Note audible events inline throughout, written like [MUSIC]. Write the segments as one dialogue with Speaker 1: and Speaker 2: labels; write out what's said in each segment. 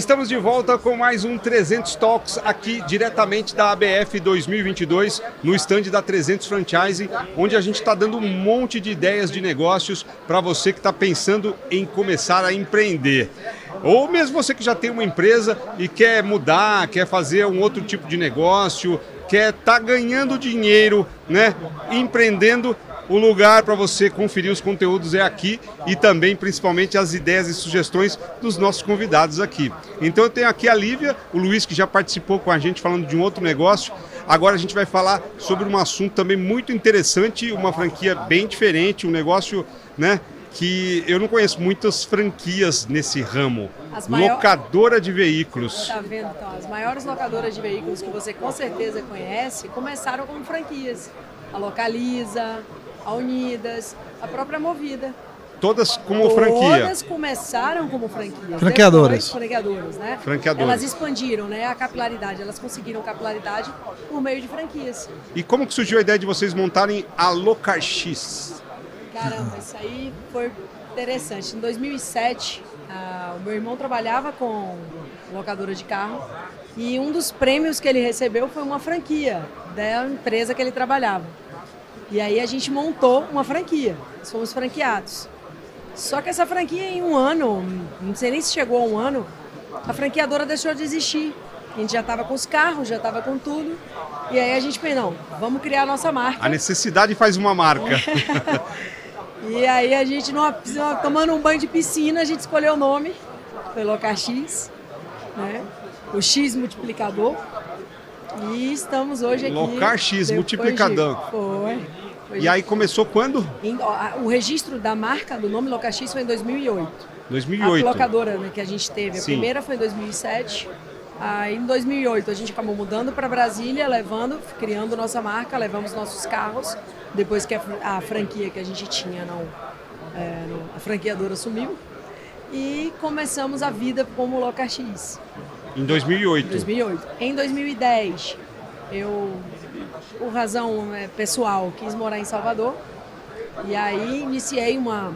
Speaker 1: estamos de volta com mais um 300 Talks aqui diretamente da ABF 2022 no stand da 300 Franchise, onde a gente está dando um monte de ideias de negócios para você que está pensando em começar a empreender. Ou mesmo você que já tem uma empresa e quer mudar, quer fazer um outro tipo de negócio, quer estar tá ganhando dinheiro, né, empreendendo o lugar para você conferir os conteúdos é aqui e também, principalmente, as ideias e sugestões dos nossos convidados aqui. Então, eu tenho aqui a Lívia, o Luiz, que já participou com a gente falando de um outro negócio. Agora a gente vai falar sobre um assunto também muito interessante, uma franquia bem diferente, um negócio, né? que eu não conheço muitas franquias nesse ramo. Maior... Locadora de veículos.
Speaker 2: Tá vendo? Então, as maiores locadoras de veículos que você com certeza conhece começaram como franquias. A Localiza, a Unidas, a própria Movida.
Speaker 1: Todas como Todas franquia?
Speaker 2: Todas começaram como franquias.
Speaker 3: Franqueadoras.
Speaker 2: franqueadoras, né?
Speaker 1: Franqueadoras.
Speaker 2: Elas expandiram né, a capilaridade, elas conseguiram capilaridade por meio de franquias.
Speaker 1: E como que surgiu a ideia de vocês montarem a Locar X?
Speaker 2: Caramba, isso aí foi interessante. Em 2007, ah, o meu irmão trabalhava com locadora de carro e um dos prêmios que ele recebeu foi uma franquia da empresa que ele trabalhava. E aí a gente montou uma franquia. Somos franqueados. Só que essa franquia em um ano, não sei nem se chegou a um ano, a franqueadora deixou de existir. A gente já estava com os carros, já estava com tudo. E aí a gente pensou, não, vamos criar a nossa marca.
Speaker 1: A necessidade faz uma marca. [LAUGHS]
Speaker 2: e aí a gente, numa, tomando um banho de piscina, a gente escolheu o nome, foi Locar X, né? o X multiplicador. E estamos hoje aqui.
Speaker 1: Locar X, multiplicadão.
Speaker 2: De... Foi.
Speaker 1: E aí começou quando?
Speaker 2: Em, o registro da marca, do nome Locar X, foi em 2008.
Speaker 1: 2008.
Speaker 2: A locadora né, que a gente teve, a Sim. primeira foi em 2007. Aí em 2008 a gente acabou mudando para Brasília, levando, criando nossa marca, levamos nossos carros. Depois que a, a franquia que a gente tinha, não, é, não, a franqueadora sumiu. E começamos a vida como Locar X.
Speaker 1: Em 2008.
Speaker 2: 2008. Em 2010, eu, por razão é, pessoal, quis morar em Salvador. E aí iniciei uma,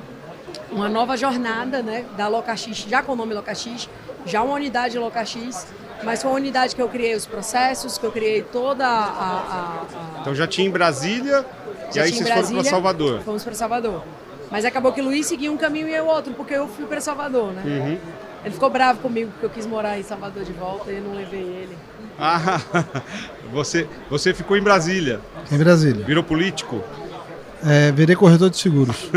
Speaker 2: uma nova jornada né, da Locaxix, já com o nome Locaxix, já uma unidade Locaxix, mas foi uma unidade que eu criei os processos, que eu criei toda a. a,
Speaker 1: a... Então já tinha em Brasília já e aí vocês Brasília, foram para Salvador.
Speaker 2: Fomos para Salvador. Mas acabou que o Luiz seguiu um caminho e eu outro, porque eu fui para Salvador, né? Uhum. Ele ficou bravo comigo porque eu quis morar em Salvador de volta e eu não levei ele.
Speaker 1: Ah, [LAUGHS] você, você ficou em Brasília.
Speaker 3: Em Brasília.
Speaker 1: Virou político?
Speaker 3: É, virei corretor de seguros.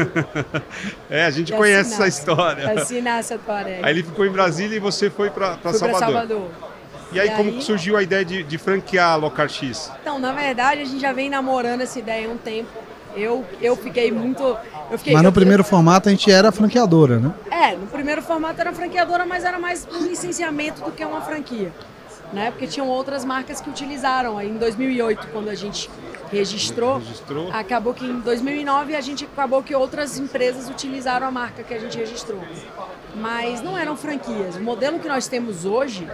Speaker 3: [LAUGHS]
Speaker 1: é, a gente conhece essa história.
Speaker 2: Assinar essa história.
Speaker 1: Aí ele ficou em Brasília e você foi para Salvador.
Speaker 2: Salvador.
Speaker 1: E aí, e como aí... surgiu a ideia de, de franquear a Locar X?
Speaker 2: Então, na verdade, a gente já vem namorando essa ideia há um tempo. Eu, eu fiquei muito. Eu fiquei,
Speaker 3: mas no
Speaker 2: eu,
Speaker 3: primeiro formato a gente era franqueadora, né?
Speaker 2: É, no primeiro formato era franqueadora, mas era mais um licenciamento do que uma franquia. Né? Porque tinham outras marcas que utilizaram. Aí em 2008, quando a gente registrou, registrou, acabou que em 2009 a gente acabou que outras empresas utilizaram a marca que a gente registrou. Mas não eram franquias. O modelo que nós temos hoje,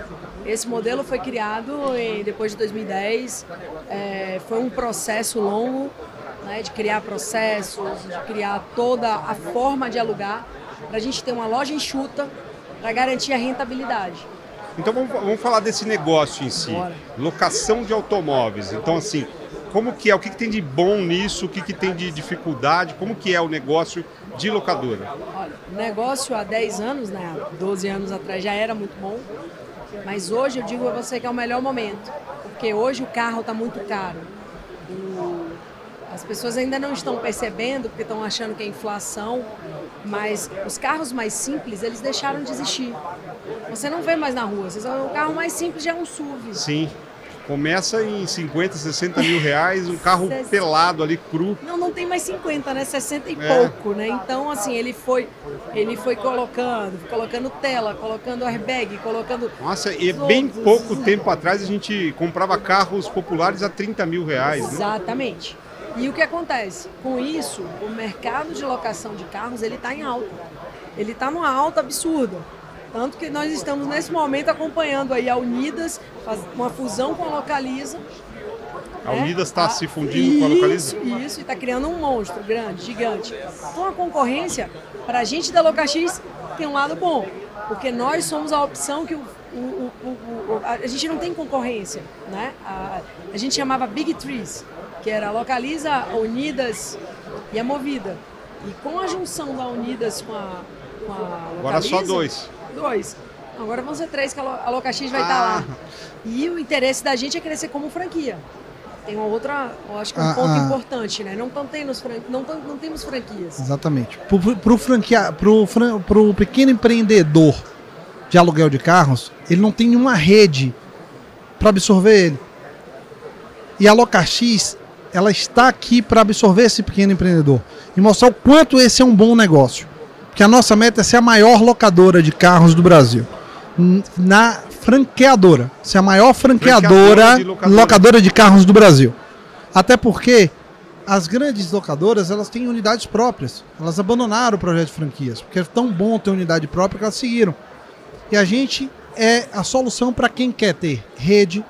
Speaker 2: esse modelo foi criado em, depois de 2010. É, foi um processo longo né, de criar processos, de criar toda a forma de alugar, para a gente ter uma loja enxuta para garantir a rentabilidade.
Speaker 1: Então vamos, vamos, falar desse negócio em si, Bora. locação de automóveis. Então assim, como que é, o que, que tem de bom nisso, o que, que tem de dificuldade, como que é o negócio de locadora?
Speaker 2: Olha, o negócio há 10 anos, né, 12 anos atrás já era muito bom, mas hoje eu digo a você que é o melhor momento, porque hoje o carro está muito caro. O as pessoas ainda não estão percebendo, porque estão achando que é inflação, mas os carros mais simples, eles deixaram de existir. Você não vê mais na rua. O carro mais simples já é um SUV.
Speaker 1: Sim. Começa em 50, 60 mil reais, um carro pelado ali, cru.
Speaker 2: Não, não tem mais 50, né? 60 e é. pouco, né? Então, assim, ele foi, ele foi colocando, colocando tela, colocando airbag, colocando.
Speaker 1: Nossa, e bem pouco tempo atrás a gente comprava carros populares a 30 mil reais.
Speaker 2: Né? Exatamente. Né? E o que acontece? Com isso, o mercado de locação de carros ele está em alta. Ele está numa alta absurda. Tanto que nós estamos nesse momento acompanhando aí a Unidas, uma fusão com a Localiza.
Speaker 1: A né? Unidas está se fundindo isso, com a Localiza?
Speaker 2: Isso, e está criando um monstro grande, gigante. Então a concorrência, para a gente da LocaX, tem um lado bom. Porque nós somos a opção que o o, o, o, a, gente não tem concorrência, né? A, a, gente chamava Big Trees, que era Localiza, a Unidas e a Movida. E com a junção da Unidas com a, com a Localiza,
Speaker 1: Agora só dois.
Speaker 2: Dois. Agora vão ser três que a Locax vai ah. estar lá. E o interesse da gente é crescer como franquia. Tem uma outra, eu acho que é um ah, ponto ah. importante, né? Não, temos, fran... não, não temos franquias.
Speaker 3: Exatamente. Para o franquia... pro, pro pequeno empreendedor de aluguel de carros, ele não tem nenhuma rede para absorver ele. E a Locax, ela está aqui para absorver esse pequeno empreendedor e mostrar o quanto esse é um bom negócio. Porque a nossa meta é ser a maior locadora de carros do Brasil na franqueadora. Ser a maior franqueadora, de locadora de carros do Brasil. Até porque as grandes locadoras elas têm unidades próprias. Elas abandonaram o projeto de franquias, porque é tão bom ter unidade própria que elas seguiram. E a gente é a solução para quem quer ter rede,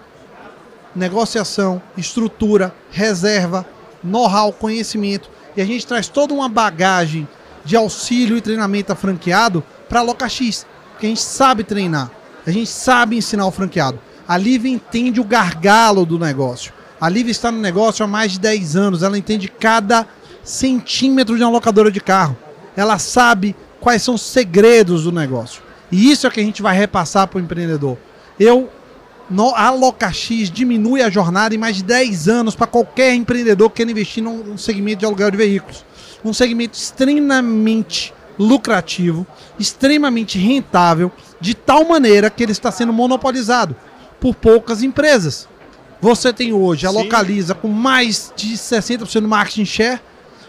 Speaker 3: negociação, estrutura, reserva, know-how, conhecimento. E a gente traz toda uma bagagem de auxílio e treinamento a franqueado para a LocaX porque a gente sabe treinar, a gente sabe ensinar o franqueado. A Liv entende o gargalo do negócio. A Liv está no negócio há mais de 10 anos, ela entende cada centímetro de uma locadora de carro. Ela sabe quais são os segredos do negócio. E isso é que a gente vai repassar para o empreendedor. Eu, no, a LocaX diminui a jornada em mais de 10 anos para qualquer empreendedor que queira investir num segmento de aluguel de veículos. Um segmento extremamente lucrativo, extremamente rentável, de tal maneira que ele está sendo monopolizado por poucas empresas. Você tem hoje a Sim. Localiza com mais de 60% do marketing share,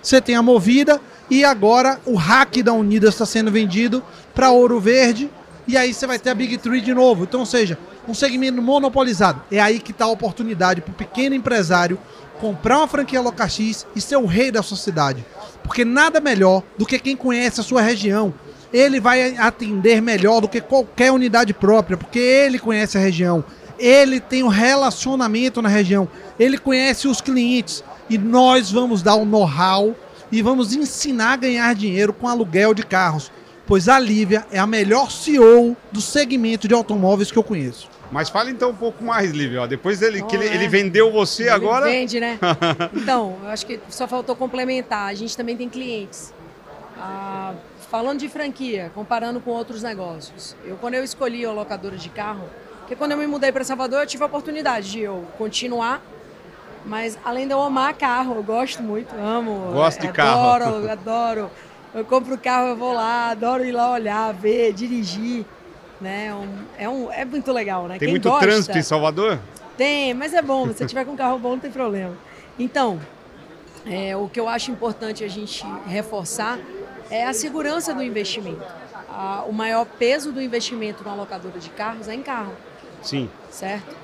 Speaker 3: você tem a Movida e agora o hack da Unida está sendo vendido para Ouro Verde e aí você vai ter a Big Tree de novo. Então, ou seja, um segmento monopolizado. É aí que está a oportunidade para o pequeno empresário comprar uma franquia LocaX e ser o rei da sua cidade. Porque nada melhor do que quem conhece a sua região. Ele vai atender melhor do que qualquer unidade própria, porque ele conhece a região. Ele tem o um relacionamento na região. Ele conhece os clientes. E nós vamos dar o know-how e vamos ensinar a ganhar dinheiro com aluguel de carros. Pois a Lívia é a melhor CEO do segmento de automóveis que eu conheço.
Speaker 1: Mas fala então um pouco mais, Lívia. Depois dele, oh, que ele, é. ele, vendeu você ele agora.
Speaker 2: Vende, né? [LAUGHS] então, eu acho que só faltou complementar. A gente também tem clientes. Ah, falando de franquia, comparando com outros negócios. Eu, quando eu escolhi a locadora de carro, porque quando eu me mudei para Salvador, eu tive a oportunidade de eu continuar. Mas além de eu amar carro, eu gosto muito, amo.
Speaker 1: Gosto de
Speaker 2: adoro,
Speaker 1: carro.
Speaker 2: Adoro, adoro. Eu compro o carro, eu vou lá, adoro ir lá olhar, ver, dirigir. Né? Um, é, um, é muito legal, né?
Speaker 1: Tem Quem muito gosta, trânsito em Salvador?
Speaker 2: Tem, mas é bom. Se você tiver com um carro bom, não tem problema. Então, é, o que eu acho importante a gente reforçar é a segurança do investimento. A, o maior peso do investimento na locadora de carros é em carro.
Speaker 1: Sim.
Speaker 2: Certo?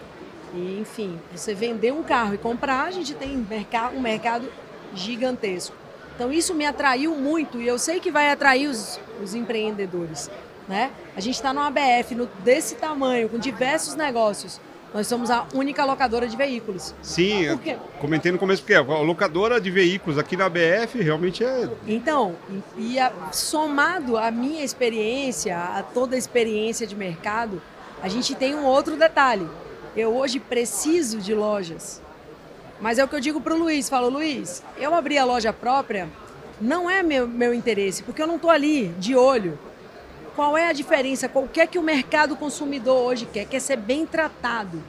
Speaker 2: E, enfim, você vender um carro e comprar, a gente tem um mercado gigantesco. Então, isso me atraiu muito e eu sei que vai atrair os, os empreendedores. Né? A gente está numa ABF no, desse tamanho, com diversos negócios. Nós somos a única locadora de veículos.
Speaker 1: Sim, comentei no começo porque a locadora de veículos aqui na ABF realmente é.
Speaker 2: Então, e, a, somado à minha experiência, a toda a experiência de mercado, a gente tem um outro detalhe. Eu hoje preciso de lojas. Mas é o que eu digo para o Luiz. Falo, Luiz, eu abrir a loja própria não é meu, meu interesse, porque eu não estou ali de olho qual é a diferença? Qual que é que o mercado consumidor hoje quer? Quer ser bem tratado.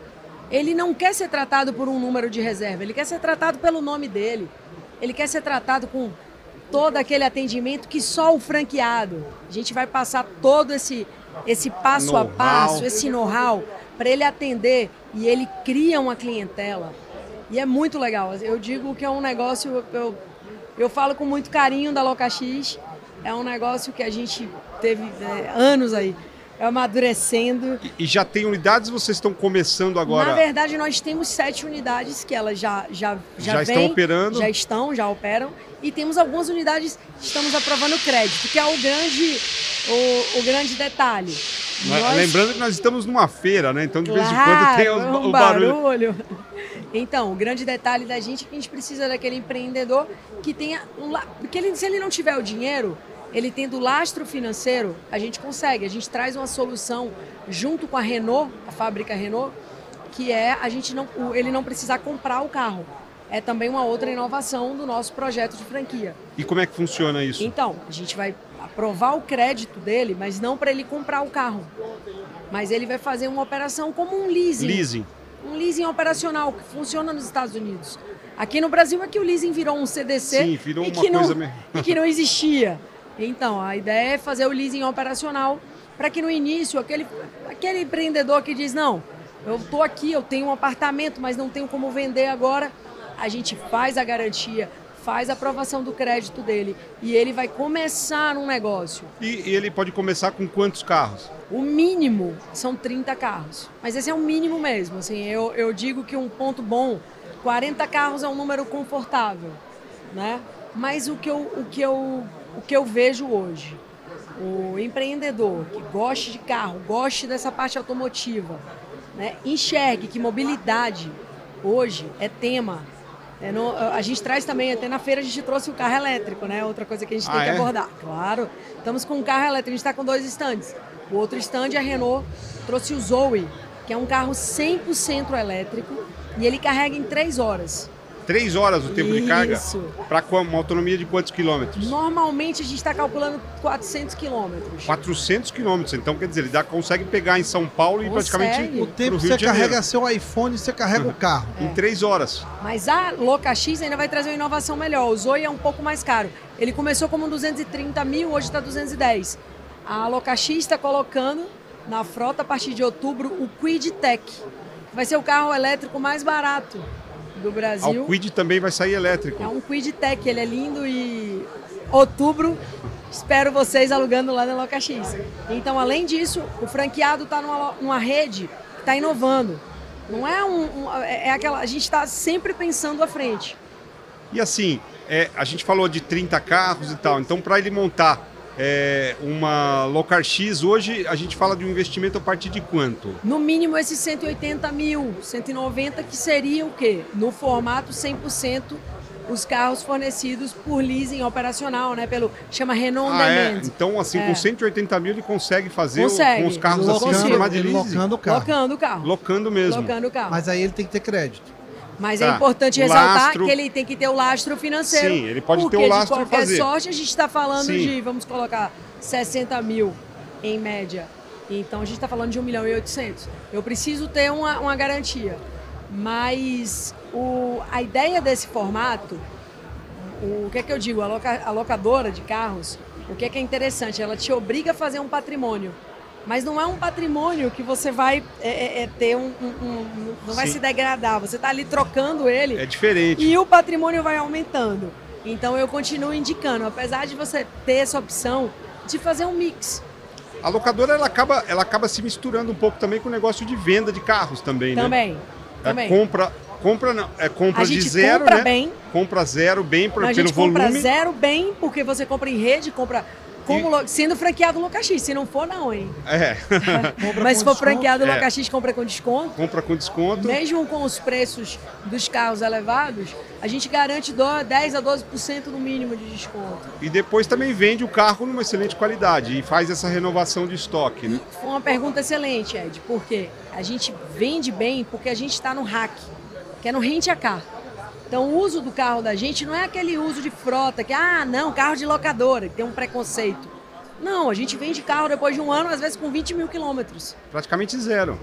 Speaker 2: Ele não quer ser tratado por um número de reserva, ele quer ser tratado pelo nome dele. Ele quer ser tratado com todo aquele atendimento que só o franqueado. A gente vai passar todo esse, esse passo a passo, esse know-how, para ele atender e ele cria uma clientela. E é muito legal. Eu digo que é um negócio, eu, eu falo com muito carinho da LocaX, é um negócio que a gente teve é, anos aí amadurecendo.
Speaker 1: E, e já tem unidades vocês estão começando agora?
Speaker 2: Na verdade, nós temos sete unidades que elas já já
Speaker 1: já, já estão operando.
Speaker 2: Já estão, já operam. E temos algumas unidades que estamos aprovando crédito, que é o grande, o, o grande detalhe.
Speaker 1: Nós... Lembrando que nós estamos numa feira, né? Então de claro, vez em quando tem os, um o barulho. barulho. [LAUGHS]
Speaker 2: Então, o grande detalhe da gente é que a gente precisa daquele empreendedor que tenha um. Porque ele, se ele não tiver o dinheiro, Ele tendo lastro financeiro, a gente consegue. A gente traz uma solução junto com a Renault, a fábrica Renault, que é a gente não, ele não precisar comprar o carro. É também uma outra inovação do nosso projeto de franquia.
Speaker 1: E como é que funciona isso?
Speaker 2: Então, a gente vai aprovar o crédito dele, mas não para ele comprar o carro. Mas ele vai fazer uma operação como um leasing.
Speaker 1: Leasing.
Speaker 2: Um leasing operacional que funciona nos Estados Unidos. Aqui no Brasil é que o leasing virou um CDC
Speaker 1: Sim, virou
Speaker 2: e,
Speaker 1: uma
Speaker 2: que não, [LAUGHS] e que não existia. Então, a ideia é fazer o leasing operacional para que no início aquele, aquele empreendedor que diz, não, eu estou aqui, eu tenho um apartamento, mas não tenho como vender agora, a gente faz a garantia, faz a aprovação do crédito dele e ele vai começar um negócio.
Speaker 1: E, ele pode começar com quantos carros?
Speaker 2: O mínimo são 30 carros. Mas esse é o mínimo mesmo. Assim, eu, eu digo que um ponto bom, 40 carros é um número confortável. Né? Mas o que eu, o que eu, o que eu vejo hoje, o empreendedor que goste de carro, goste dessa parte automotiva, né? enxergue que mobilidade hoje é tema. É no, a gente traz também, até na feira a gente trouxe o carro elétrico, né? Outra coisa que a gente
Speaker 1: Ah,
Speaker 2: tem que
Speaker 1: é?
Speaker 2: abordar. Claro, estamos com um carro elétrico, a gente está com dois estandes. O outro estande, a Renault trouxe o Zoe, que é um carro 100% elétrico e ele carrega em 3 horas.
Speaker 1: Três horas o tempo de carga?
Speaker 2: Isso.
Speaker 1: Para uma autonomia de quantos quilômetros?
Speaker 2: Normalmente a gente está calculando 400 quilômetros.
Speaker 1: 400 quilômetros. Então, quer dizer, ele dá, consegue pegar em São Paulo e
Speaker 2: Consegue.
Speaker 1: praticamente
Speaker 3: O tempo que você carrega seu iPhone, você carrega o carro.
Speaker 1: Em três horas.
Speaker 2: Mas a Loca X ainda vai trazer uma inovação melhor. O Zoe é um pouco mais caro. Ele começou como 230 mil, hoje está 210. A Loca X está colocando na frota a partir de outubro o Quid Tech. que Vai ser o carro elétrico mais barato do Brasil.
Speaker 1: O Quid também vai sair elétrico.
Speaker 2: É um Quid Tech, ele é lindo e outubro espero vocês alugando lá na Loca X. Então, além disso, o franqueado está numa, numa rede que está inovando. Não é um, um- é é aquela, a gente está sempre pensando à frente.
Speaker 1: E assim, é, a gente falou de 30 carros e tal. Então, para ele montar é, uma Locar X, hoje a gente fala de um investimento a partir de quanto?
Speaker 2: No mínimo esses 180 mil, 190 que seria o quê? No formato 100% os carros fornecidos por leasing operacional, né? Pelo chama Renault
Speaker 1: Ah, é? Então, assim,
Speaker 2: É.
Speaker 1: com 180 mil ele consegue fazer o-
Speaker 2: Consegue.
Speaker 1: com os carros assim,
Speaker 2: Locando-
Speaker 1: em forma de
Speaker 3: ele
Speaker 1: leasing?
Speaker 3: locando o carro.
Speaker 2: Locando o carro.
Speaker 1: Locando mesmo.
Speaker 2: Locando o carro.
Speaker 3: Mas aí ele tem que ter crédito.
Speaker 2: Mas
Speaker 1: Tá.
Speaker 2: é importante
Speaker 1: O
Speaker 2: ressaltar
Speaker 1: lastro-
Speaker 2: que ele tem que ter o lastro financeiro.
Speaker 1: Sim, ele pode ter o lastro
Speaker 2: de qualquer
Speaker 1: fazer.
Speaker 2: sorte a gente está falando
Speaker 1: Sim.
Speaker 2: de, vamos colocar, 60 mil em média. Então a gente está falando de 1 milhão e 800. Eu preciso ter uma, uma garantia. Mas o, a ideia desse formato, o que é que eu digo? A, loca- a locadora de carros, o que é que é interessante? Ela te obriga a fazer um patrimônio. Mas não é um patrimônio que você vai é, é, é, ter um, um- um- Não vai
Speaker 1: Sim.
Speaker 2: se degradar. Você está ali trocando ele
Speaker 1: É diferente.
Speaker 2: e o patrimônio vai aumentando. Então eu continuo indicando, apesar de você ter essa opção de fazer um mix
Speaker 1: A locadora ela acaba, ela acaba se misturando um pouco também com o negócio de venda de carros também, né?
Speaker 2: também.
Speaker 1: É
Speaker 2: também.
Speaker 1: compra, compra não, é compra de zero,
Speaker 2: compra
Speaker 1: né?
Speaker 2: bem,
Speaker 1: Compra zero bem por,
Speaker 2: a
Speaker 1: pelo
Speaker 2: gente compra
Speaker 1: volume.
Speaker 2: zero bem, porque você compra em rede, compra como
Speaker 1: E-
Speaker 2: sendo franqueado Loca X. Se não for, não, hein?
Speaker 1: É, [LAUGHS]
Speaker 2: Mas se for
Speaker 3: desconto.
Speaker 2: franqueado
Speaker 1: É.
Speaker 2: X, compra com desconto.
Speaker 1: compra com desconto.
Speaker 2: Mesmo com os preços dos carros elevados, a gente garante do- 10 a 12% no mínimo de desconto.
Speaker 1: E depois também vende o carro numa excelente qualidade e faz essa renovação de estoque, né?
Speaker 2: Foi uma pergunta excelente, Ed, porque a gente vende bem porque a gente está no hack, que é no rente a car. Então o uso do carro da gente não é aquele uso de frota, que, ah, não, carro de locadora, que tem um preconceito. Não, a gente vende carro depois de um ano, às vezes com 20 mil quilômetros.
Speaker 1: Praticamente zero.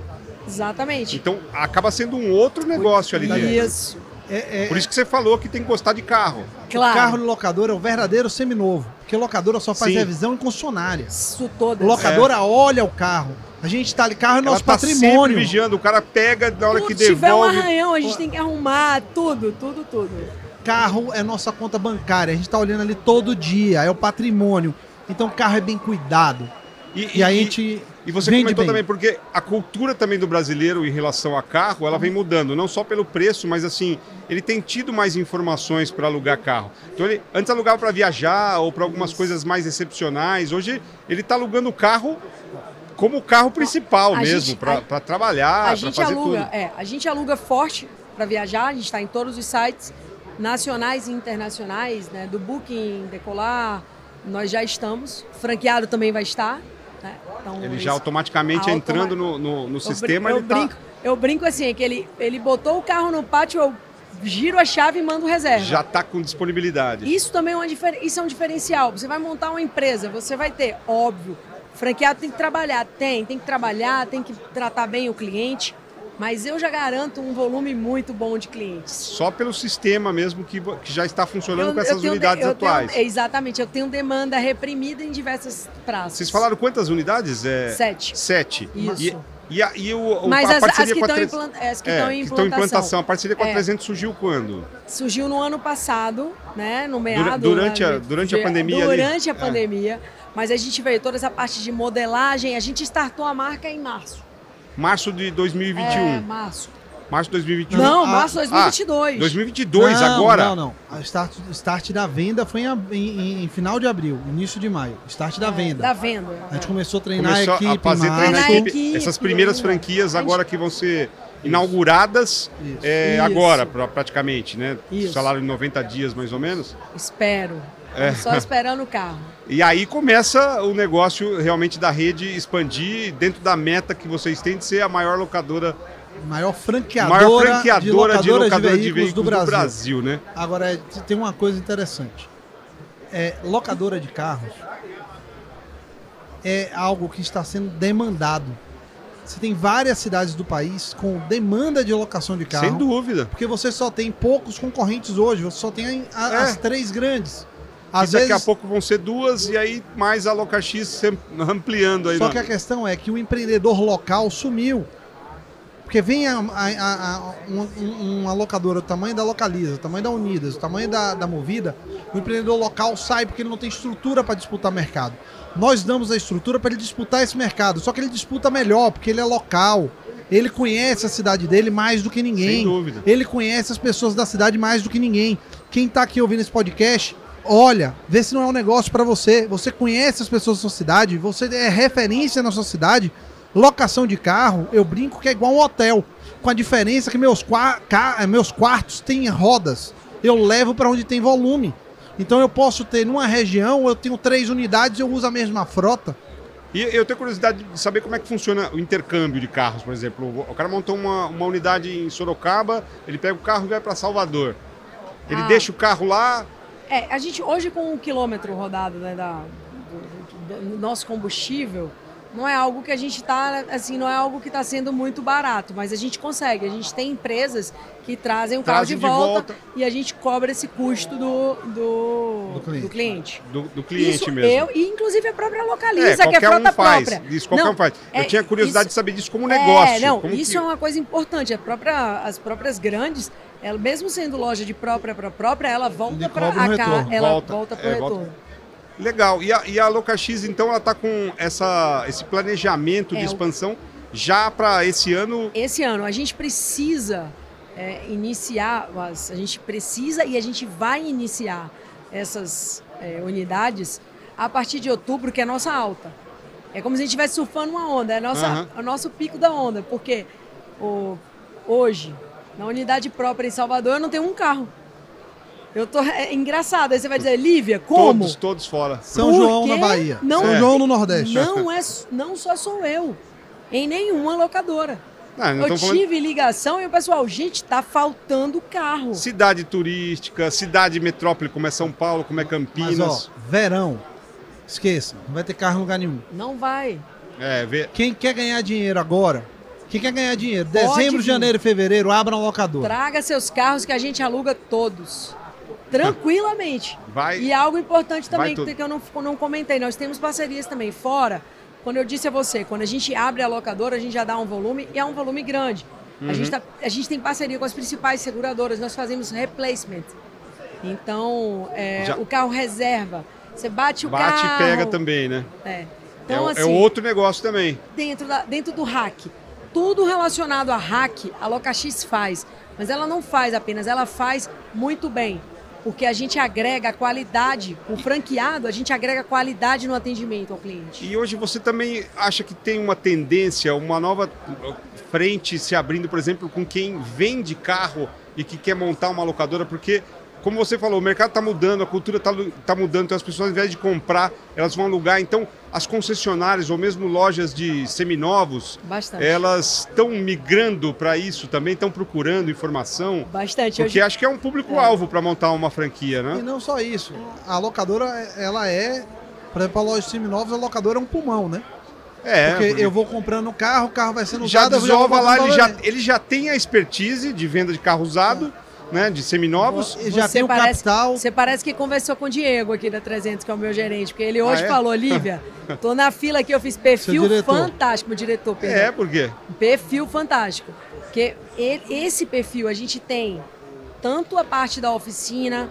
Speaker 2: Exatamente.
Speaker 1: Então acaba sendo um outro negócio ali dentro.
Speaker 2: Isso,
Speaker 3: É, é-
Speaker 1: Por isso que você falou que tem que gostar de carro.
Speaker 2: claro.
Speaker 3: Carro de locadora é o verdadeiro seminovo. Porque locadora só faz
Speaker 1: Sim.
Speaker 3: revisão em concessionária.
Speaker 2: Isso todas.
Speaker 3: Locadora olha o carro. A gente tá ali, carro é
Speaker 1: Ela
Speaker 3: nosso
Speaker 1: tá sempre
Speaker 3: patrimônio.
Speaker 1: vigiando, o cara pega na hora
Speaker 2: Tudo
Speaker 1: que
Speaker 2: tiver um
Speaker 1: devolve.
Speaker 2: arranhão, a gente tem que arrumar tudo, tudo, tudo.
Speaker 3: Carro é nossa conta bancária. A gente tá olhando ali todo dia. É o patrimônio. Então carro é bem cuidado. E, aí a gente
Speaker 1: E você
Speaker 3: vende
Speaker 1: comentou
Speaker 3: bem.
Speaker 1: também, porque a cultura também do brasileiro em relação a carro, ela vem mudando, não só pelo preço, mas assim, ele tem tido mais informações para alugar carro. Então ele antes alugava para viajar ou para algumas coisas mais excepcionais. Hoje ele está alugando o carro como o carro principal
Speaker 2: A
Speaker 1: mesmo, para trabalhar,
Speaker 2: a
Speaker 1: para
Speaker 2: gente
Speaker 1: fazer
Speaker 2: aluga,
Speaker 1: tudo.
Speaker 2: é, a gente aluga forte para viajar, a gente está em todos os sites nacionais e internacionais, né, do Booking, Decolar, nós já estamos. Franqueado também vai estar. Né?
Speaker 1: Então, ele já automaticamente entrando no, no, no sistema.
Speaker 2: Eu,
Speaker 1: ele
Speaker 2: brinco,
Speaker 1: tá...
Speaker 2: eu brinco assim, que ele, ele botou o carro no pátio, eu giro a chave e mando reserva.
Speaker 1: Já está com disponibilidade.
Speaker 2: Isso também é, uma, isso é um diferencial. Você vai montar uma empresa, você vai ter, óbvio, franqueado tem que trabalhar, tem, tem que trabalhar, tem que tratar bem o cliente. Mas eu já garanto um volume muito bom de clientes.
Speaker 1: Só pelo sistema mesmo que, que já está funcionando eu, com essas unidades
Speaker 2: de,
Speaker 1: atuais.
Speaker 2: Tenho, exatamente, eu tenho demanda reprimida em diversas praças.
Speaker 1: Vocês falaram quantas unidades?
Speaker 2: É... Sete.
Speaker 1: Sete.
Speaker 2: Isso.
Speaker 1: E, e, a, e o,
Speaker 2: Mas
Speaker 1: a
Speaker 2: as,
Speaker 1: parceria
Speaker 2: as
Speaker 1: que,
Speaker 2: estão, é, as que é, em implantação.
Speaker 1: em implantação. A parceria com a é. 300 surgiu quando?
Speaker 2: Surgiu no ano passado, né? No meado.
Speaker 1: Durante, a, durante a pandemia.
Speaker 2: Durante ali. a pandemia. Mas a gente veio toda essa parte de modelagem. A gente startou a marca em março.
Speaker 1: Março de 2021. É,
Speaker 2: março.
Speaker 1: Março de 2021.
Speaker 2: Não, março de 2022.
Speaker 1: Ah, 2022 não, agora?
Speaker 3: Não, não. O start, start da venda foi em, em, em, final de abril, início de maio. Start da é, venda.
Speaker 2: Da venda.
Speaker 3: A gente começou a treinar começou a equipe.
Speaker 1: A fazer treinar a equipe. Essas primeiras franquias agora que vão ser inauguradas Isso. É, Isso. agora, praticamente, né? Isso. Salário em 90 dias, mais ou menos.
Speaker 2: Espero. É. Só esperando o carro. [LAUGHS]
Speaker 1: E aí começa o negócio realmente da rede expandir dentro da meta que vocês têm de ser a maior locadora
Speaker 3: maior franqueadora, maior franqueadora de, locadora de, locadora de, veículos, do, Brasil. do Brasil.
Speaker 1: né?
Speaker 3: Agora, é, tem uma coisa interessante. É, locadora de carros é algo que está sendo demandado. Você tem várias cidades do país com demanda de locação de carro.
Speaker 1: Sem dúvida.
Speaker 3: Porque você só tem poucos concorrentes hoje, você só tem a, é. as três grandes.
Speaker 1: Às e vezes... daqui a pouco vão ser duas e aí mais a Locax ampliando aí.
Speaker 3: Só que a questão é que o empreendedor local sumiu. Porque vem a, a, a, uma, uma, locadora do tamanho da Localiza, o tamanho da Unidas, o tamanho da, da Movida, o empreendedor local sai porque ele não tem estrutura para disputar mercado. Nós damos a estrutura para ele disputar esse mercado, só que ele disputa melhor, porque ele é local. Ele conhece a cidade dele mais do que ninguém.
Speaker 1: Sem dúvida.
Speaker 3: Ele conhece as pessoas da cidade mais do que ninguém. Quem está aqui ouvindo esse podcast, olha, vê se não é um negócio para você. Você conhece as pessoas da sua cidade, você é referência na sua cidade Locação de carro, eu brinco que é igual um hotel. Com a diferença que meus, meus quartos têm rodas. Eu levo para onde tem volume. Então eu posso ter numa região, eu tenho três unidades e eu uso a mesma frota.
Speaker 1: E eu tenho curiosidade de saber como é que funciona o intercâmbio de carros, por exemplo. O cara montou uma, uma unidade em Sorocaba, ele pega o carro e vai para Salvador. Ele ah. deixa o carro lá.
Speaker 2: É, a gente hoje com o quilômetro rodado né, da, do, do, do nosso combustível, não é algo que a gente está, assim, não é algo que está sendo muito barato, mas a gente consegue. A gente tem empresas que trazem o carro de, de volta, e a gente cobra esse custo do, do, do cliente. Do cliente,
Speaker 1: do, do cliente isso mesmo. Eu,
Speaker 2: e inclusive a própria Localiza, é, que é frota
Speaker 1: um faz.
Speaker 2: própria.
Speaker 1: Isso, qualquer não, um faz. Eu é, tinha curiosidade isso, de saber disso como negócio.
Speaker 2: É, não,
Speaker 1: como
Speaker 2: isso
Speaker 1: que...
Speaker 2: é uma coisa importante. A própria, as próprias grandes, ela, mesmo sendo loja de própria para própria, ela volta para cá, ela volta, volta para o é, retorno. Volta
Speaker 1: Legal. E a, e a LocaX, então, ela está com essa, esse planejamento é, de expansão já para esse ano?
Speaker 2: Esse ano. A gente precisa é, iniciar, a gente precisa e a gente vai iniciar essas é, unidades a partir de outubro, que é a nossa alta. É como se a gente estivesse surfando uma onda, é, nossa, uhum. é o nosso pico da onda, porque o, hoje, na unidade própria em Salvador, eu não tenho um carro. Eu tô. É engraçado. Aí você vai dizer, Lívia, como?
Speaker 1: Todos, todos fora.
Speaker 3: São João na Bahia. Não, São João no Nordeste.
Speaker 2: Não, é, não só sou eu. Em nenhuma locadora. Não, não eu tive falando... ligação e o pessoal, gente, tá faltando carro.
Speaker 1: Cidade turística, cidade metrópole como é São Paulo, como é Campinas. Mas, ó,
Speaker 3: verão. Esqueça, não vai ter carro em lugar nenhum.
Speaker 2: Não vai.
Speaker 1: É, vê...
Speaker 3: Quem quer ganhar dinheiro agora, quem quer ganhar dinheiro, Pode dezembro, vir. janeiro e fevereiro, abra um locador.
Speaker 2: Traga seus carros que a gente aluga todos. Tranquilamente.
Speaker 1: Vai.
Speaker 2: E algo importante também que eu não, não comentei, nós temos parcerias também fora. Quando eu disse a você, quando a gente abre a locadora, a gente já dá um volume e é um volume grande. Uhum. A, gente tá, a gente tem parceria com as principais seguradoras, nós fazemos replacement. Então, é, o carro reserva. Você bate o
Speaker 1: bate
Speaker 2: carro.
Speaker 1: Bate e pega também, né?
Speaker 2: É.
Speaker 1: Então, é, assim, é outro negócio também.
Speaker 2: Dentro, da, dentro do hack. Tudo relacionado a hack, a LocaX faz. Mas ela não faz apenas, ela faz muito bem porque a gente agrega qualidade, o franqueado, a gente agrega qualidade no atendimento ao cliente.
Speaker 1: E hoje você também acha que tem uma tendência, uma nova frente se abrindo, por exemplo, com quem vende carro e que quer montar uma locadora, porque como você falou, o mercado está mudando, a cultura está tá mudando, então as pessoas, ao invés de comprar, elas vão alugar. Então, as concessionárias ou mesmo lojas de seminovos,
Speaker 2: Bastante.
Speaker 1: elas estão migrando para isso também, estão procurando informação.
Speaker 2: Bastante.
Speaker 1: Porque
Speaker 2: Hoje-
Speaker 1: acho que é um público-alvo para montar uma franquia,
Speaker 3: E
Speaker 1: né?
Speaker 3: não só isso. A locadora, ela é. Por exemplo, a loja de seminovos, a locadora é um pulmão, né?
Speaker 1: É,
Speaker 3: porque,
Speaker 1: porque
Speaker 3: eu vou comprando o carro, o carro vai sendo
Speaker 1: já
Speaker 3: usado. já
Speaker 1: desova lá, ele já, ele já tem a expertise de venda de carro usado, né? De seminovos.
Speaker 3: E já
Speaker 2: Você
Speaker 3: tem o
Speaker 2: parece-
Speaker 3: capital.
Speaker 2: Você parece que conversou com o Diego aqui da 300, que é o meu gerente, porque ele hoje
Speaker 1: Ah, é?
Speaker 2: falou, Lívia, [LAUGHS] tô na fila aqui, eu fiz perfil fantástico, meu diretor, perdão.
Speaker 1: É, por quê?
Speaker 2: Perfil fantástico. Porque ele- esse perfil a gente tem tanto a parte da oficina,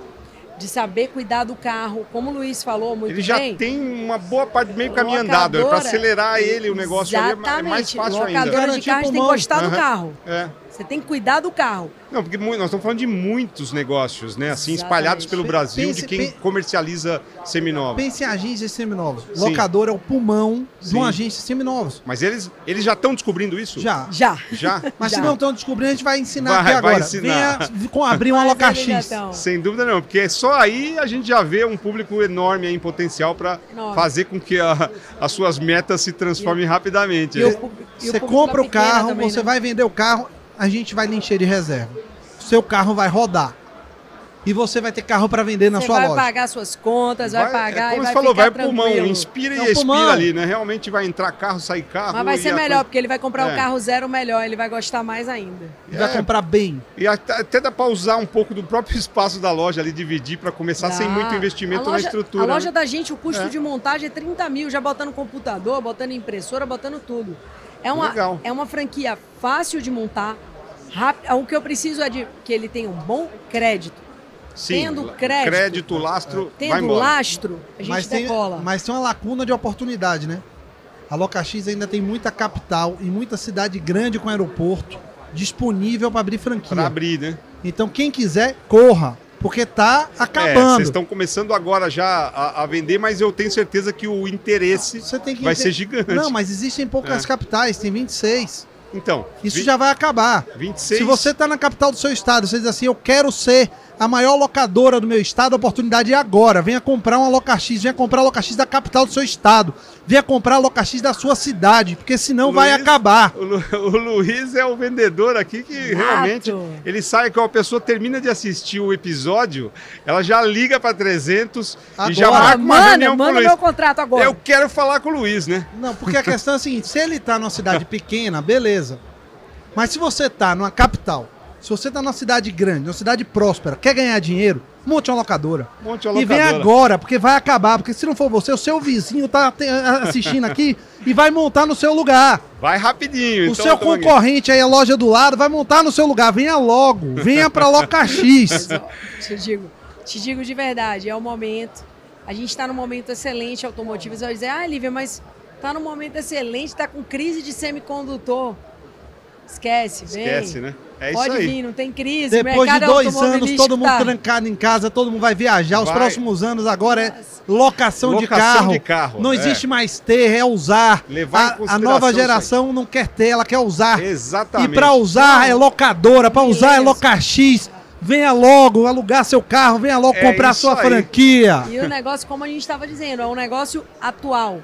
Speaker 2: de saber cuidar do carro, como o Luiz falou muito
Speaker 1: Ele já
Speaker 2: bem.
Speaker 1: tem uma boa parte meio caminho andado. Para
Speaker 2: Locadora,
Speaker 1: acelerar ele, o negócio ali é é mais
Speaker 2: Exatamente.
Speaker 1: fácil
Speaker 2: Locadora
Speaker 1: ainda.
Speaker 2: de
Speaker 3: Garantir
Speaker 2: carro, a gente tem que gostar do
Speaker 1: Aham.
Speaker 2: carro.
Speaker 1: É.
Speaker 2: Você tem que cuidar do carro.
Speaker 1: Não, porque nós estamos falando de muitos negócios, né? Assim,
Speaker 2: Exatamente.
Speaker 1: espalhados pelo
Speaker 3: Pe-
Speaker 1: Brasil,
Speaker 3: pense-
Speaker 1: de quem
Speaker 3: pe-
Speaker 1: comercializa seminovos.
Speaker 3: Pense em agências seminovos.
Speaker 1: Sim.
Speaker 3: Locadora é o pulmão de
Speaker 1: Sim.
Speaker 3: uma agência seminovos.
Speaker 1: Mas eles, eles já estão descobrindo isso?
Speaker 3: Já.
Speaker 2: Já.
Speaker 1: Já? [LAUGHS]
Speaker 3: Mas se
Speaker 2: Já.
Speaker 3: não estão descobrindo, a gente vai ensinar
Speaker 1: Vai-
Speaker 3: aqui
Speaker 1: vai
Speaker 3: agora.
Speaker 1: ensinar.
Speaker 3: Venha com abrir uma
Speaker 2: Mas
Speaker 3: Loca
Speaker 2: eles já
Speaker 3: X.
Speaker 2: tão.
Speaker 1: Sem dúvida não, porque só aí a gente já vê um público enorme aí em potencial para fazer com que a- as suas metas se transformem rapidamente.
Speaker 2: E o
Speaker 1: né?
Speaker 2: e
Speaker 3: Você compra o
Speaker 2: pequeno
Speaker 3: carro,
Speaker 2: também,
Speaker 3: você
Speaker 2: né?
Speaker 3: vai vender o carro, a gente vai lhe encher de reserva. Seu carro vai rodar. E você vai ter carro para vender na
Speaker 2: Você
Speaker 3: sua
Speaker 2: vai
Speaker 3: loja.
Speaker 2: pagar suas contas, vai, pagar
Speaker 1: é como
Speaker 2: e
Speaker 1: você
Speaker 2: vai
Speaker 1: falou,
Speaker 2: ficar
Speaker 1: vai pro pulmão,
Speaker 2: tranquilo.
Speaker 1: inspira
Speaker 3: É
Speaker 1: e
Speaker 3: um
Speaker 1: expira
Speaker 3: pulmão.
Speaker 1: ali, né? Realmente vai entrar carro, sair carro.
Speaker 2: Mas vai ser melhor,
Speaker 1: coisa-
Speaker 2: porque ele vai comprar
Speaker 1: É.
Speaker 2: o carro zero melhor, ele vai gostar mais ainda.
Speaker 3: E vai
Speaker 1: É.
Speaker 3: comprar bem.
Speaker 1: E até, até dá para usar um pouco do próprio [LAUGHS] espaço da loja ali, dividir para começar sem
Speaker 2: Dá.
Speaker 1: muito investimento
Speaker 2: A
Speaker 1: na
Speaker 2: loja-
Speaker 1: estrutura.
Speaker 2: A loja
Speaker 1: né?
Speaker 2: da gente, o custo
Speaker 1: É.
Speaker 2: de montagem é 30 mil, já botando computador, botando impressora, botando tudo. É uma,
Speaker 1: Legal.
Speaker 2: é uma franquia fácil de montar, rápido. O que eu preciso é de que ele tenha um bom crédito.
Speaker 1: Sim,
Speaker 2: tendo crédito,
Speaker 1: crédito, lastro, vai
Speaker 2: Tendo
Speaker 1: embora.
Speaker 2: lastro, a gente
Speaker 3: Mas tem,
Speaker 2: decola.
Speaker 3: mas tem uma lacuna de oportunidade, né? A Loca X ainda tem muita capital e muita cidade grande com aeroporto disponível para abrir franquia.
Speaker 1: Para abrir, né?
Speaker 3: Então quem quiser, corra, porque tá
Speaker 1: É,
Speaker 3: acabando.
Speaker 1: vocês estão começando agora já a, a vender, mas eu tenho certeza que o interesse
Speaker 3: tem que
Speaker 1: vai
Speaker 3: ente-
Speaker 1: ser gigante.
Speaker 3: Não, mas existem poucas
Speaker 1: É.
Speaker 3: capitais, tem 26.
Speaker 1: Então,
Speaker 3: Isso
Speaker 1: vi-
Speaker 3: já vai acabar.
Speaker 1: 26.
Speaker 3: Se você está na capital do seu estado, você diz assim, eu quero ser a maior locadora do meu estado, a oportunidade é agora. Venha comprar uma Loca X, venha comprar a Loca X da capital do seu estado. Venha comprar a Loca X da sua cidade, porque senão vai
Speaker 1: Luiz-
Speaker 3: acabar.
Speaker 1: O, Lu- [LAUGHS] o Luiz é o vendedor aqui que realmente ele sai que a pessoa termina de assistir o episódio, ela já liga para 300 e já
Speaker 3: Agora.
Speaker 1: marca uma
Speaker 2: manda,
Speaker 1: reunião com o
Speaker 2: manda
Speaker 1: Luiz.
Speaker 2: meu contrato agora.
Speaker 1: Eu quero falar com o Luiz, né?
Speaker 3: Não, porque a questão é a seguinte, se ele tá numa cidade [LAUGHS] pequena, beleza. Mas se você tá numa capital, se você tá numa cidade grande, numa cidade próspera, quer ganhar dinheiro, monte uma locadora.
Speaker 1: Monte uma
Speaker 3: E vem
Speaker 1: locadora.
Speaker 3: agora, porque vai acabar. Porque se não for você, o seu vizinho tá assistindo aqui e vai montar no seu lugar.
Speaker 1: Vai rapidinho.
Speaker 3: O
Speaker 1: então,
Speaker 3: seu
Speaker 1: aqui.
Speaker 3: concorrente aí, a loja do lado, vai montar no seu lugar. Venha logo. Venha pra Loca X. [LAUGHS]
Speaker 2: Te digo, te digo de verdade, é o momento. A gente está num momento excelente automotivo. Você vai dizer, ah, Lívia, mas tá num momento excelente, tá com crise de semicondutor. Esquece, vem.
Speaker 1: Esquece, né? É
Speaker 2: Pode
Speaker 1: isso aí.
Speaker 2: vir, não tem crise.
Speaker 3: Depois de
Speaker 2: mercado
Speaker 3: dois anos, todo mundo
Speaker 2: tá-
Speaker 3: trancado em casa, todo mundo vai viajar. Os
Speaker 1: Vai.
Speaker 3: próximos anos agora é locação, de,
Speaker 1: Locação
Speaker 3: carro.
Speaker 1: de carro,
Speaker 3: Não
Speaker 1: é.
Speaker 3: existe mais ter, é usar.
Speaker 1: Levar em
Speaker 3: a, a nova geração não quer ter, ela quer usar.
Speaker 1: Exatamente.
Speaker 3: E pra usar é locadora, pra usar é
Speaker 2: Beleza.
Speaker 3: Loca X. Venha logo alugar seu carro, venha logo
Speaker 1: É
Speaker 3: comprar sua
Speaker 1: aí.
Speaker 3: franquia.
Speaker 2: E o negócio, como a gente estava dizendo, é um negócio atual.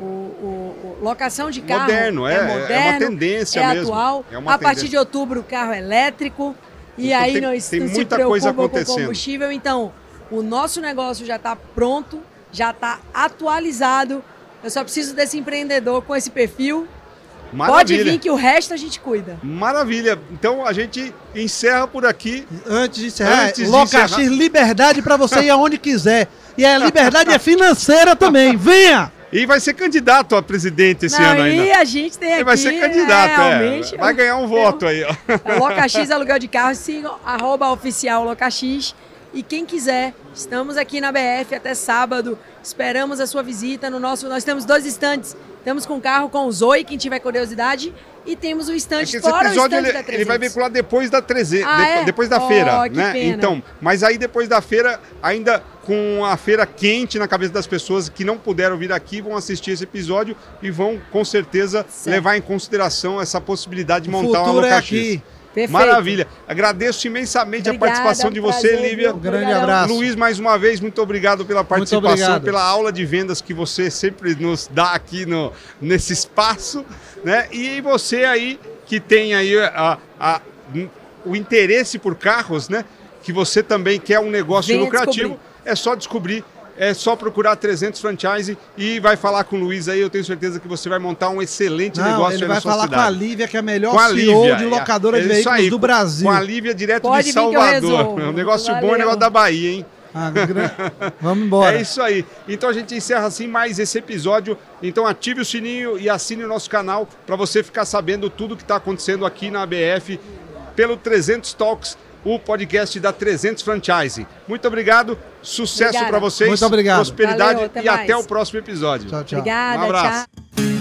Speaker 2: O, o- o- locação de carro
Speaker 1: Moderno, é, é uma
Speaker 2: moderno,
Speaker 1: tendência
Speaker 2: é
Speaker 1: mesmo.
Speaker 2: atual.
Speaker 1: É uma
Speaker 2: a partir de outubro, o carro é elétrico. E
Speaker 1: Então
Speaker 2: aí
Speaker 1: tem-
Speaker 2: não,
Speaker 1: tem
Speaker 2: não se
Speaker 1: muita coisa
Speaker 2: preocupa com
Speaker 1: acontecendo.
Speaker 2: combustível. Então, o nosso negócio já está pronto, já está atualizado. Eu só preciso desse empreendedor com esse perfil. Pode
Speaker 1: Maravilha.
Speaker 2: vir que o resto a gente cuida.
Speaker 1: Maravilha. Então a gente encerra por aqui.
Speaker 3: Antes de encerrar,
Speaker 1: Antes de encerrar-
Speaker 3: liberdade pra você ir aonde quiser. E a [LAUGHS] liberdade é financeira também. Venha!
Speaker 1: E vai ser candidato a presidente esse
Speaker 2: não,
Speaker 1: ano
Speaker 2: e
Speaker 1: ainda.
Speaker 2: a gente tem aqui.
Speaker 1: Vai ser candidato,
Speaker 2: é,
Speaker 1: é.
Speaker 2: realmente,
Speaker 1: Vai ganhar um voto aí, ó.
Speaker 2: É Loca X Aluguel de Carros, sigam arroba oficial Loca X. E quem quiser, estamos aqui na BF até sábado. Esperamos a sua visita no nosso. Nós temos dois estantes. Estamos com o carro com o Zoe, quem tiver curiosidade. E temos o
Speaker 1: É
Speaker 2: estante
Speaker 1: que esse
Speaker 2: fora o
Speaker 1: episódio
Speaker 2: estante
Speaker 1: ele,
Speaker 2: da 300.
Speaker 1: ele vai veicular depois da 300,
Speaker 2: Ah,
Speaker 1: depo-
Speaker 2: é?
Speaker 1: depois da
Speaker 2: Oh,
Speaker 1: feira,
Speaker 2: que
Speaker 1: né?
Speaker 2: pena.
Speaker 1: Então, mas aí depois da feira, ainda com a feira quente na cabeça das pessoas que não puderam vir aqui, vão assistir esse episódio e vão com certeza
Speaker 2: Certo.
Speaker 1: levar em consideração essa possibilidade de
Speaker 3: O
Speaker 1: montar uma
Speaker 3: futuro é aqui.
Speaker 2: Perfeito.
Speaker 1: Maravilha. Agradeço imensamente
Speaker 2: Obrigada,
Speaker 1: a participação
Speaker 2: é um
Speaker 1: de você,
Speaker 2: prazer,
Speaker 1: Lívia.
Speaker 3: Um grande abraço.
Speaker 1: Luiz, mais uma vez, muito obrigado pela participação,
Speaker 3: obrigado.
Speaker 1: pela aula de vendas que você sempre nos dá aqui no, nesse espaço, né? E você aí que tem aí a, a- o interesse por carros, né? Que você também quer um negócio
Speaker 2: Venha
Speaker 1: lucrativo,
Speaker 2: descobrir.
Speaker 1: é só descobrir. É só procurar 300 franchise e vai falar com o Luiz aí. Eu tenho certeza que você vai montar um excelente
Speaker 3: Não,
Speaker 1: negócio
Speaker 3: ele
Speaker 1: aí na
Speaker 3: vai
Speaker 1: sua
Speaker 3: falar
Speaker 1: cidade.
Speaker 3: com a Lívia, que é a melhor
Speaker 1: Com a
Speaker 3: CEO
Speaker 1: Lívia,
Speaker 3: de
Speaker 1: é.
Speaker 3: locadora de
Speaker 1: É isso
Speaker 3: veículos
Speaker 1: aí,
Speaker 3: do Brasil.
Speaker 1: Com a Lívia direto
Speaker 2: Pode
Speaker 1: de Salvador. É um negócio bom, é
Speaker 2: Valeu.
Speaker 1: negócio da Bahia, hein?
Speaker 3: Ah, Vamos embora. [LAUGHS]
Speaker 1: É isso aí. Então a gente encerra assim mais esse episódio. Então ative o sininho e assine o nosso canal para você ficar sabendo tudo que está acontecendo aqui na ABF pelo 300 Talks, o podcast da 300 Franchise. Muito obrigado, sucesso para vocês,
Speaker 3: Muito obrigado.
Speaker 1: prosperidade
Speaker 2: Valeu, até
Speaker 1: e até
Speaker 2: mais.
Speaker 1: o próximo episódio.
Speaker 3: Tchau, tchau.
Speaker 2: Obrigada,
Speaker 1: Um abraço.
Speaker 2: tchau.